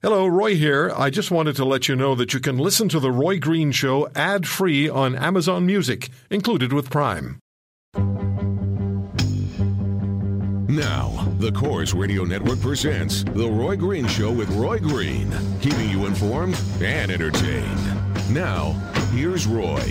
Hello, Roy here. I just wanted to let you know that you can listen to The Roy Green Show ad free on Amazon Music, included with Prime. Now, the Corus Radio Network presents The Roy Green Show with Roy Green, keeping you informed and entertained. Now, here's Roy.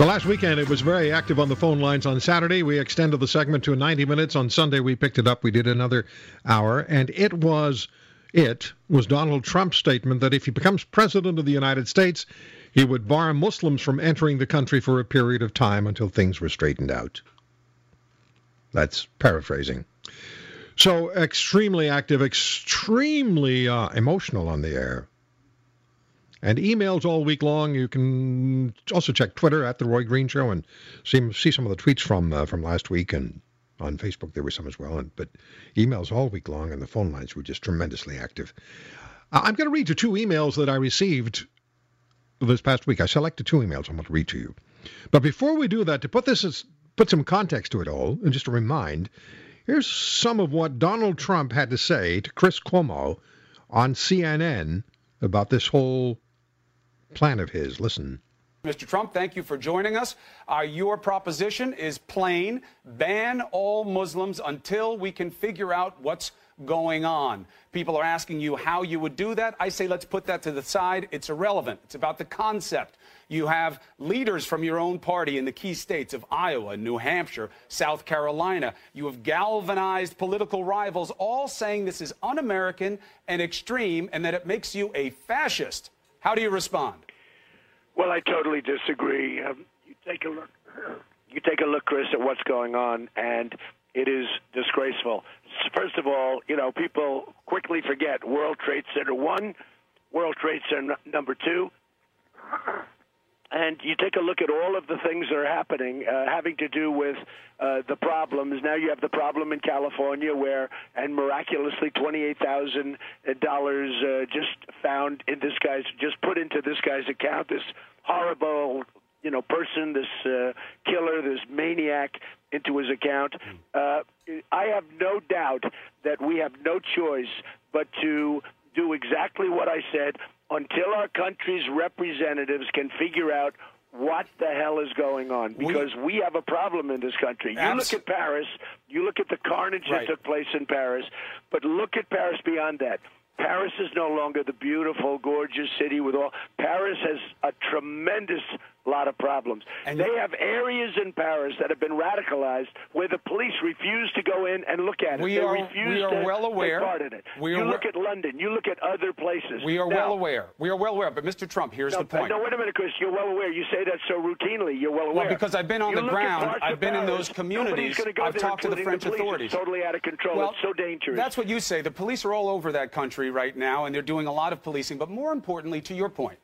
So last weekend it was very active on the phone lines. On Saturday we extended the segment to 90 minutes. On Sunday we picked it up. We did another hour, and it was it was Donald Trump's statement that if he becomes president of the United States, he would bar Muslims from entering the country for a period of time until things were straightened out. That's paraphrasing. So extremely active, extremely uh, emotional on the air and emails all week long. You can also check Twitter at the Roy Green Show and see see some of the tweets from uh, from last week and on Facebook there were some as well. And but emails all week long and the phone lines were just tremendously active. I'm going to read you two emails that I received this past week. I selected two emails I'm going to read to you. But before we do that, to put this as, put some context to it all, and just to remind, here's some of what Donald Trump had to say to Chris Cuomo on CNN about this whole plan of his. Listen. Mr. Trump, thank you for joining us. Uh, your proposition is plain ban all Muslims until we can figure out what's going on. People are asking you how you would do that. I say let's put that to the side. It's irrelevant. It's about the concept. You have leaders from your own party in the key states of Iowa, New Hampshire, South Carolina. You have galvanized political rivals all saying this is un American and extreme and that it makes you a fascist. How do you respond? Well, I totally disagree. Um, you take a look. You take a look, Chris, at what's going on, and it is disgraceful. First of all, you know, people quickly forget World Trade Center one, World Trade Center number two and you take a look at all of the things that are happening, uh, having to do with uh, the problems. Now you have the problem in California, where and miraculously twenty-eight thousand dollars uh, just found in this guy's, just put into this guy's account. This horrible, you know, person, this uh, killer, this maniac, into his account. Uh, I have no doubt that we have no choice but to do exactly what I said until our country's representatives can figure out what the hell is going on because we, we have a problem in this country. You look at Paris, you look at the carnage right. that took place in Paris, but look at Paris beyond that. Paris is no longer the beautiful, gorgeous city with all. Paris has a tremendous lot of problems. And they have areas in Paris that have been radicalized where the police refuse to go in and look at it. We they are, refuse we are to well aware. part in it. We you look at London. You look at other places. We are now, well aware. We are well aware. But Mr. Trump, here's no, the point. No, wait a minute, Chris. You're well aware. You say that so routinely. You're well aware. Well, because I've been on you the ground. I've been Paris, in those communities. Go I've talked to the French the authorities. Totally out of control. Well, it's so dangerous. That's what you say. The police are all over that country right now, and they're doing a lot of policing. But more importantly, to your point,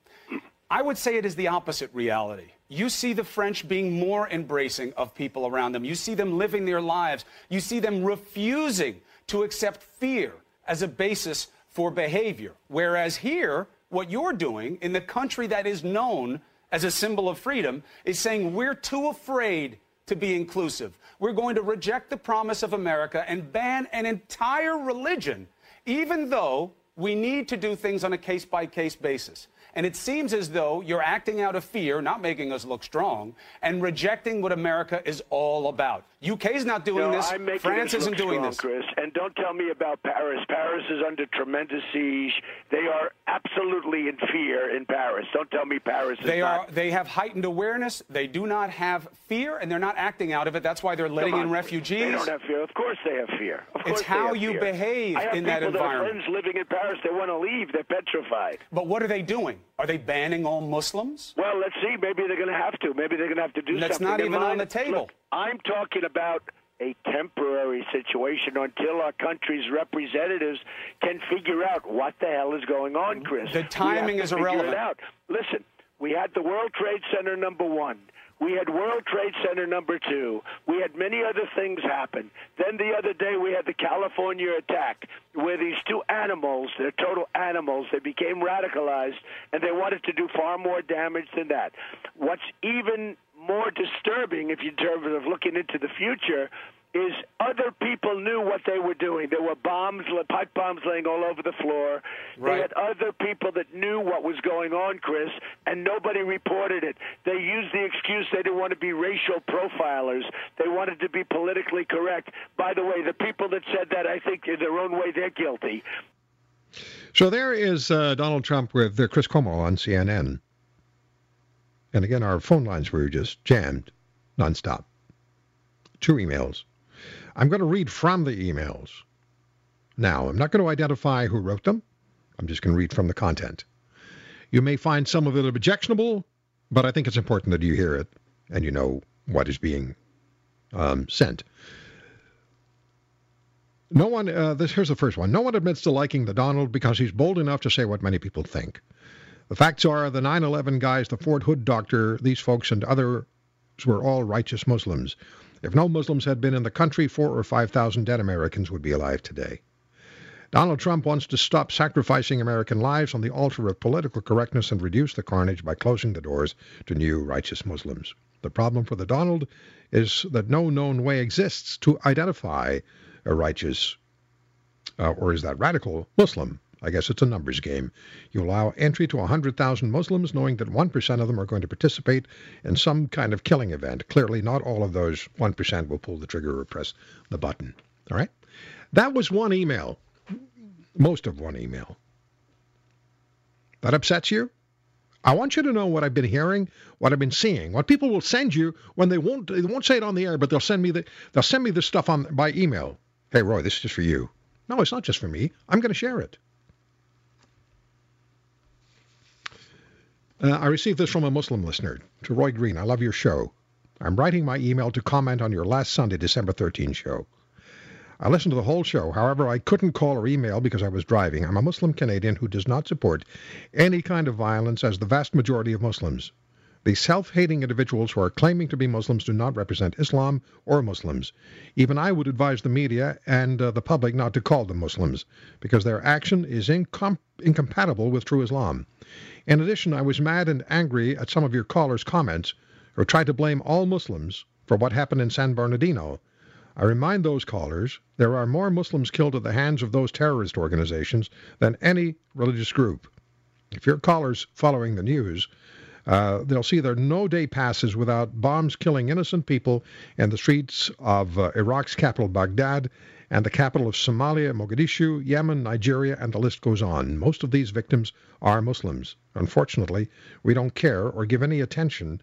I would say it is the opposite reality. You see the French being more embracing of people around them. You see them living their lives. You see them refusing to accept fear as a basis for behavior. Whereas here, what you're doing in the country that is known as a symbol of freedom is saying we're too afraid to be inclusive. We're going to reject the promise of America and ban an entire religion, even though we need to do things on a case by case basis. And it seems as though you're acting out of fear, not making us look strong, and rejecting what America is all about. UK's not doing no, this. France isn't doing strong, this. Chris. And don't tell me about Paris. Paris is under tremendous siege. They are absolutely in fear in Paris. Don't tell me Paris they are. Not. They have heightened awareness. They do not have fear, and they're not acting out of it. That's why they're letting in refugees. They don't have fear. Of course they have fear. Of it's how you fear. behave in that environment. I have people. friends living in Paris. They want to leave. They're petrified. But what are they doing? Are they banning all Muslims? Well, let's see. Maybe they're going to have to. Maybe they're going to have to do That's something. That's not even on the table. Look, I'm talking about a temporary situation until our country's representatives can figure out what the hell is going on, Chris. The timing is irrelevant. Out. Listen, we had the World Trade Center number one. We had World Trade Center number two. We had many other things happen. Then the other day we had the California attack where these two animals, they're total animals, they became radicalized and they wanted to do far more damage than that. What's even more disturbing, if you in terms of looking into the future, is other people knew what they were doing. There were bombs, pipe bombs laying all over the floor. Right. They had other people that knew what was going on, Chris, and nobody reported it. They used the excuse they didn't want to be racial profilers. They wanted to be politically correct. By the way, the people that said that, I think, in their own way, they're guilty. So there is uh, Donald Trump with uh, Chris Cuomo on CNN. And again, our phone lines were just jammed nonstop. Two emails. I'm going to read from the emails. Now, I'm not going to identify who wrote them. I'm just going to read from the content. You may find some of it objectionable, but I think it's important that you hear it and you know what is being um, sent. No one, uh, this, here's the first one. No one admits to liking the Donald because he's bold enough to say what many people think. The facts are the 9 11 guys, the Fort Hood doctor, these folks, and others were all righteous Muslims. If no Muslims had been in the country, four or 5,000 dead Americans would be alive today. Donald Trump wants to stop sacrificing American lives on the altar of political correctness and reduce the carnage by closing the doors to new righteous Muslims. The problem for the Donald is that no known way exists to identify a righteous, uh, or is that radical Muslim? I guess it's a numbers game. You allow entry to 100,000 Muslims knowing that 1% of them are going to participate in some kind of killing event. Clearly, not all of those 1% will pull the trigger or press the button. All right? That was one email, most of one email. That upsets you? I want you to know what I've been hearing, what I've been seeing, what people will send you when they won't they won't say it on the air, but they'll send me the they'll send me this stuff on by email. Hey Roy, this is just for you. No, it's not just for me. I'm going to share it. Uh, I received this from a Muslim listener. To Roy Green, I love your show. I'm writing my email to comment on your last Sunday, December 13 show. I listened to the whole show. However, I couldn't call or email because I was driving. I'm a Muslim Canadian who does not support any kind of violence, as the vast majority of Muslims. The self hating individuals who are claiming to be Muslims do not represent Islam or Muslims. Even I would advise the media and uh, the public not to call them Muslims because their action is incom- incompatible with true Islam. In addition, I was mad and angry at some of your callers' comments who tried to blame all Muslims for what happened in San Bernardino. I remind those callers there are more Muslims killed at the hands of those terrorist organizations than any religious group. If your callers following the news, uh, they'll see that no day passes without bombs killing innocent people in the streets of uh, Iraq's capital, Baghdad, and the capital of Somalia, Mogadishu, Yemen, Nigeria, and the list goes on. Most of these victims are Muslims. Unfortunately, we don't care or give any attention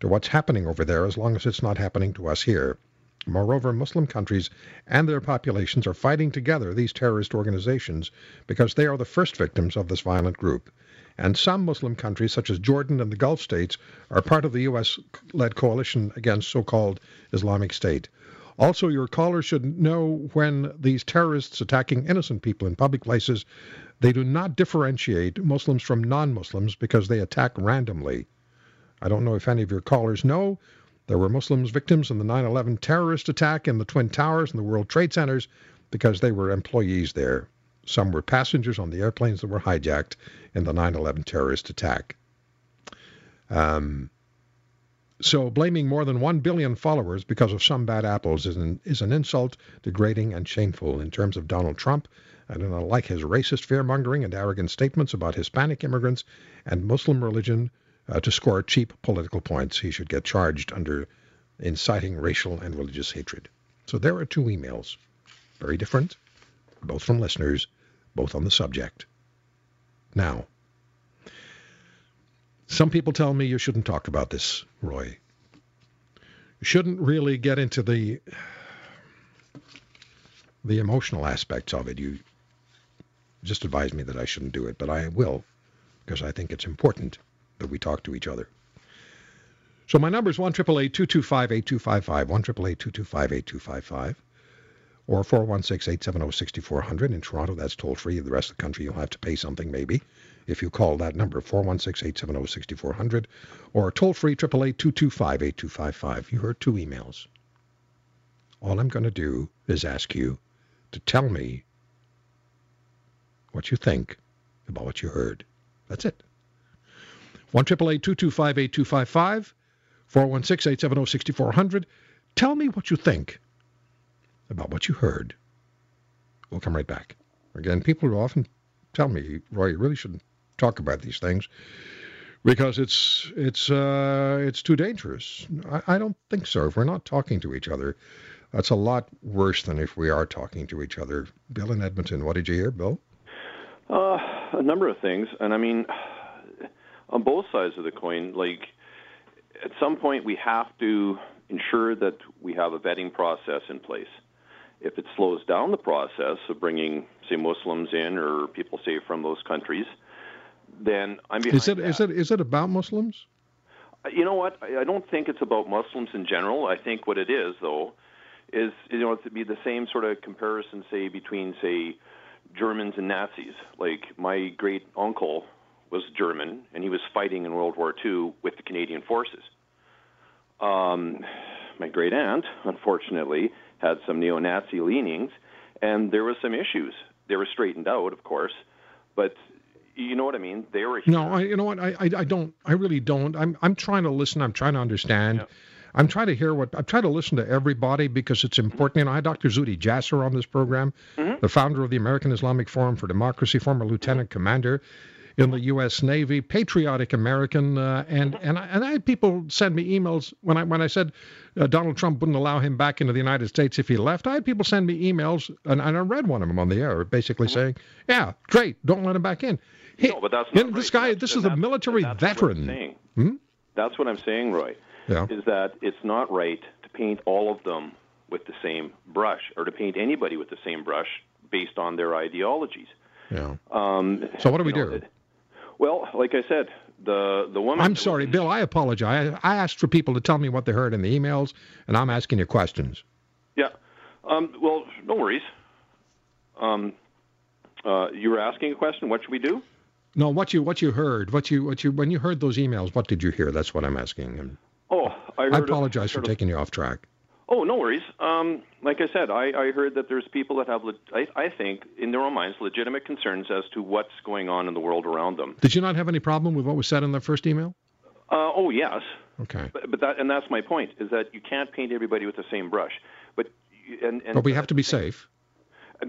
to what's happening over there as long as it's not happening to us here. Moreover, Muslim countries and their populations are fighting together these terrorist organizations because they are the first victims of this violent group and some Muslim countries, such as Jordan and the Gulf states, are part of the U.S. led coalition against so called Islamic State. Also, your callers should know when these terrorists attacking innocent people in public places, they do not differentiate Muslims from non Muslims because they attack randomly. I don't know if any of your callers know. There were Muslims victims in the 9 11 terrorist attack in the Twin Towers and the World Trade Centers because they were employees there. Some were passengers on the airplanes that were hijacked in the 9 11 terrorist attack. Um, so blaming more than 1 billion followers because of some bad apples is an, is an insult, degrading, and shameful in terms of Donald Trump. I do not like his racist fear-mongering and arrogant statements about Hispanic immigrants and Muslim religion uh, to score cheap political points. He should get charged under inciting racial and religious hatred. So there are two emails, very different, both from listeners, both on the subject. Now, some people tell me you shouldn't talk about this, Roy. You shouldn't really get into the the emotional aspects of it. You just advise me that I shouldn't do it, but I will because I think it's important that we talk to each other. So my number is 1 225 1 225 or 416-870-6400 in Toronto. That's toll free. The rest of the country, you'll have to pay something maybe if you call that number, 416-870-6400 or toll free 888-225-8255. You heard two emails. All I'm going to do is ask you to tell me what you think about what you heard. That's it. 1 225 8255 416 870 6400. Tell me what you think about what you heard. We'll come right back. Again, people often tell me, Roy, you really shouldn't talk about these things because it's it's uh, it's too dangerous. I, I don't think so. If we're not talking to each other, that's a lot worse than if we are talking to each other. Bill in Edmonton, what did you hear, Bill? Uh, a number of things, and I mean, on both sides of the coin, like at some point we have to ensure that we have a vetting process in place. If it slows down the process of bringing, say, Muslims in or people, say, from those countries, then I'm behind Is it that. is it is it about Muslims? Uh, you know what? I I don't think it's about Muslims in general. I think what it is, though, is you know to be the same sort of comparison, say, between say Germans and Nazis. Like my great uncle was German, and he was fighting in World War II with the Canadian forces. Um, my great aunt, unfortunately, had some neo-Nazi leanings, and there was some issues. They were straightened out, of course, but you know what I mean. They were Here. No, I, you know what? I, I, I don't. I really don't. I'm, I'm trying to listen. I'm trying to understand. I'm trying to hear what. I'm trying to listen to everybody because it's important. You know, I had Dr. Zuhdi Jasser on this program, the founder of the American Islamic Forum for Democracy, former lieutenant commander in the U.S. Navy, patriotic American, uh, and and I, and I had people send me emails when I when I said uh, Donald Trump wouldn't allow him back into the United States if he left. I had people send me emails, and, and I read one of them on the air, basically saying, "Yeah, great, don't let him back in." He, No, but that's not this guy, That's- this is a military that's what I'm veteran. saying. Hmm? That's what I'm saying, Roy. Yeah. Is that it's not right to paint all of them with the same brush, or to paint anybody with the same brush based on their ideologies. Yeah. Um, So what do we know, do? it- Well, like I said, the the woman. I'm sorry, Bill. I apologize. I asked for people to tell me what they heard in the emails, and I'm asking you questions. Yeah. Um, well, no worries. Um, uh, you were asking a question. What should we do? No, what you what you heard, what you what you when you heard those emails, what did you hear? That's what I'm asking. Oh, I heard. I of- apologize for of- taking you off track. Oh, no worries. Um, like I said, I, I heard that there's people that have, le- I, I think, in their own minds, legitimate concerns as to what's going on in the world around them. Did you not have any problem with what was said in the first email? Uh, oh, yes, Okay. but, but that, and that's my point, is that you can't paint everybody with the same brush. But and, and But we have to be safe.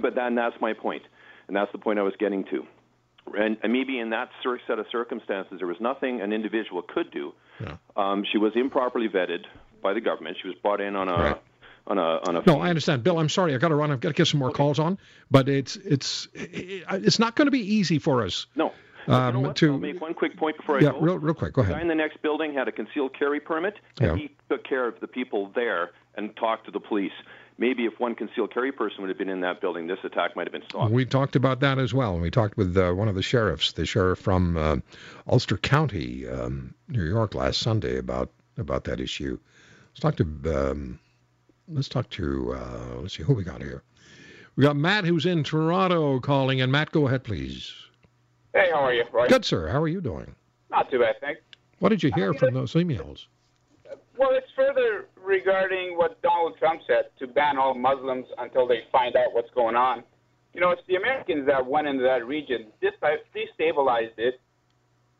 But then that's my point, and that's the point I was getting to. And, and maybe in that set of circumstances, there was nothing an individual could do. Yeah. Um, she was improperly vetted by the government. She was brought in on a Right. on a on a. No, I understand, Bill. I'm sorry. I got to run. I've got to get some more calls on. But it's it's it's not going to be easy for us. No. But you know Um, to- I'll make one quick point before I Yeah, go. real real quick. Go The guy ahead. in the next building had a concealed carry permit, and Yeah. he took care of the people there and talked to the police. Maybe if one concealed carry person would have been in that building, this attack might have been stopped. We talked about that as well. We talked with uh, one of the sheriffs, the sheriff from uh, Ulster County, um, New York, last Sunday about about that issue. Let's talk to um, let's talk to uh, let's see who we got here. We got Matt who's in Toronto calling, and Matt, go ahead, please. Hey, how are you, Roy? Good, sir. How are you doing? Not too bad, thanks. What did you hear from those emails? Well, it's further regarding what Donald Trump said to ban all Muslims until they find out what's going on. You know, it's the Americans that went into that region, destabilized it.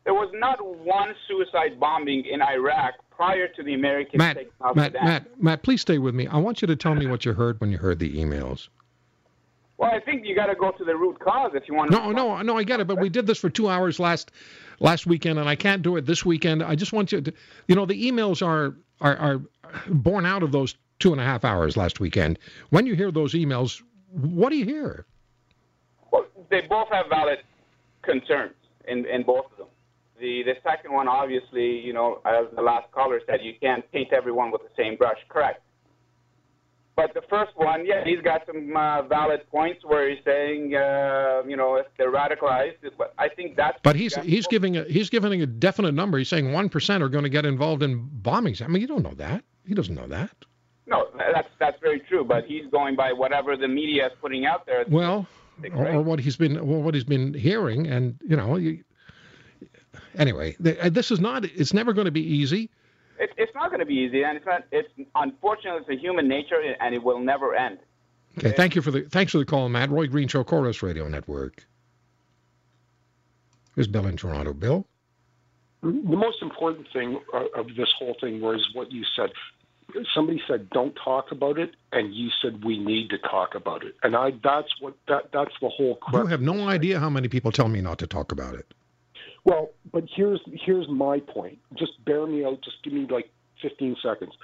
There was not one suicide bombing in Iraq prior to the Americans Matt, Matt. Matt, Matt, please stay with me. I want you to tell me what you heard when you heard the emails. Well, I think you got to go to the root cause if you want to. No, no, no. I get it, but we did this for two hours last last weekend, and I can't do it this weekend. I just want you to, you know, the emails are are, are born out of those two and a half hours last weekend. When you hear those emails, what do you hear? Well, they both have valid concerns in, in both of them. The the second one, obviously, you know, as the last caller said, you can't paint everyone with the same brush. Correct. But the first one, yeah, he's got some uh, valid points where he's saying, uh, you know, if they're radicalized, but I think that's. But he's he's giving a he's giving a definite number. He's saying one percent are going to get involved in bombings. I mean, you don't know that. He doesn't know that. No, that's that's very true. But he's going by whatever the media is putting out there. Well, or, or what he's been well, what he's been hearing, and you know, you, anyway, th- uh, this is not. It's never going to be easy. It, it's not going to be easy, and it's not. It's unfortunately it's a human nature, and it will never end. Okay, thank you for the thanks for the call, Matt. Roy Green Show, Corus Radio Network. Here's Bill in Toronto. Bill. The most important thing uh, of this whole thing was what you said. Somebody said, "Don't talk about it," and you said, "We need to talk about it." And I, that's what that that's the whole. You have no idea how many people tell me not to talk about it. Well, but here's here's my point. Just bear me out. Just give me like 15 seconds.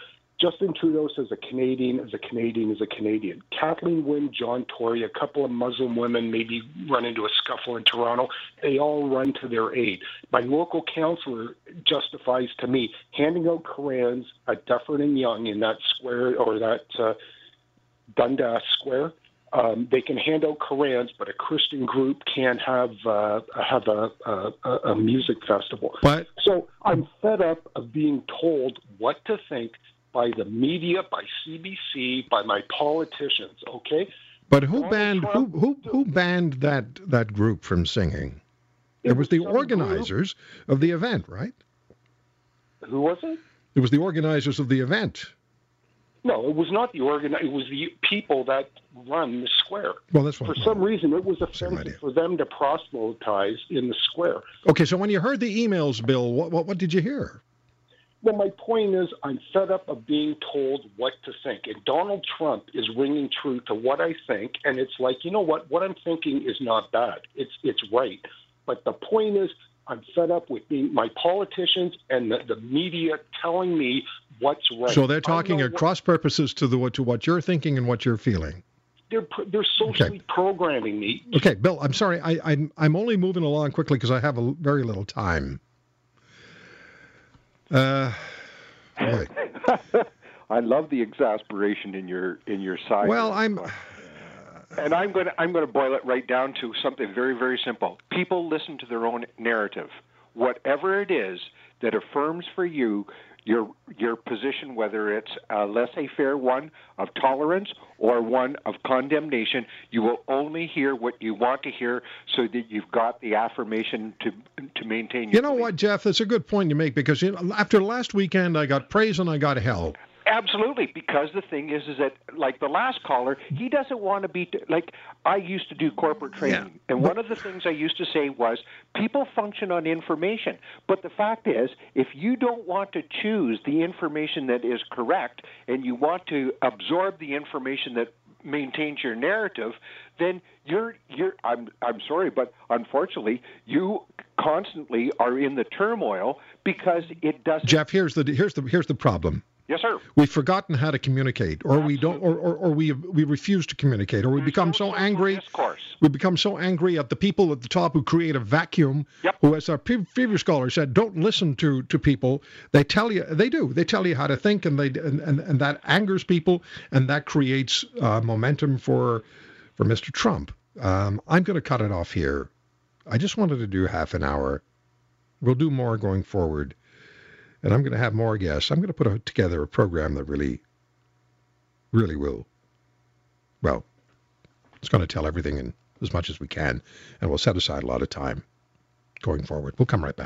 Justin Trudeau says a Canadian is a Canadian is a Canadian. Kathleen Wynne, John Tory, a couple of Muslim women maybe run into a scuffle in Toronto. They all run to their aid. My local councillor justifies to me handing out Korans at Dufferin and Yonge in that square or that uh, Dundas Square. Um, they can hand out Korans, but a Christian group can't have uh, have a, a, a music festival. But so I'm fed up of being told what to think by the media, by CBC, by my politicians. Okay. But who banned who who who banned that that group from singing? It was the organizers of the event, right? Who was it? It was the organizers of the event. No, it was not the organ. It was the people that run the square. Well, that's for some reason it was offensive for them to proselytize in the square. Okay, so when you heard the emails, Bill, what what, what did you hear? Well, my point is, I'm fed up of being told what to think. And Donald Trump is ringing true to what I think. And it's like, you know what? What I'm thinking is not bad. It's it's right. But the point is, I'm fed up with being my politicians and the, the media telling me what's right. So they're talking at cross purposes to the to what you're thinking and what you're feeling. They're they're socially okay. programming me. Okay, Bill. I'm sorry. I, I'm I'm only moving along quickly because I have a very little time. Uh, I love the exasperation in your in your side. Well, I'm. And I'm going to I'm going to boil it right down to something very very simple. People listen to their own narrative. Whatever it is that affirms for you your your position, whether it's a laissez-faire one of tolerance or one of condemnation, you will only hear what you want to hear, so that you've got the affirmation to to maintain. Your You know belief. what, Jeff? That's a good point you make because you know, after last weekend, I got praise and I got hell. Absolutely, because the thing is, is that like the last caller, he doesn't want to be like I used to do corporate training, yeah. and one of the things I used to say was people function on information. But the fact is, if you don't want to choose the information that is correct, and you want to absorb the information that maintains your narrative, then you're you're I'm I'm sorry, but unfortunately, you constantly are in the turmoil because it doesn't. Jeff, here's the here's the here's the problem Yes, sir. We've forgotten how to communicate, or Absolutely. we don't, or, or, or, we we refuse to communicate, or we There's become no so angry. Of course. We become so angry at the people at the top who create a vacuum. Yep. Who, as our previous scholar said, don't listen to to people. They tell you they do. They tell you how to think, and they and, and, and that angers people, and that creates uh, momentum for for Mr. Trump. Um, I'm going to cut it off here. I just wanted to do half an hour. We'll do more going forward and I'm going to have more guests. I'm going to put a, together a program that really, really will, well, it's going to tell everything in as much as we can, and we'll set aside a lot of time going forward. We'll come right back.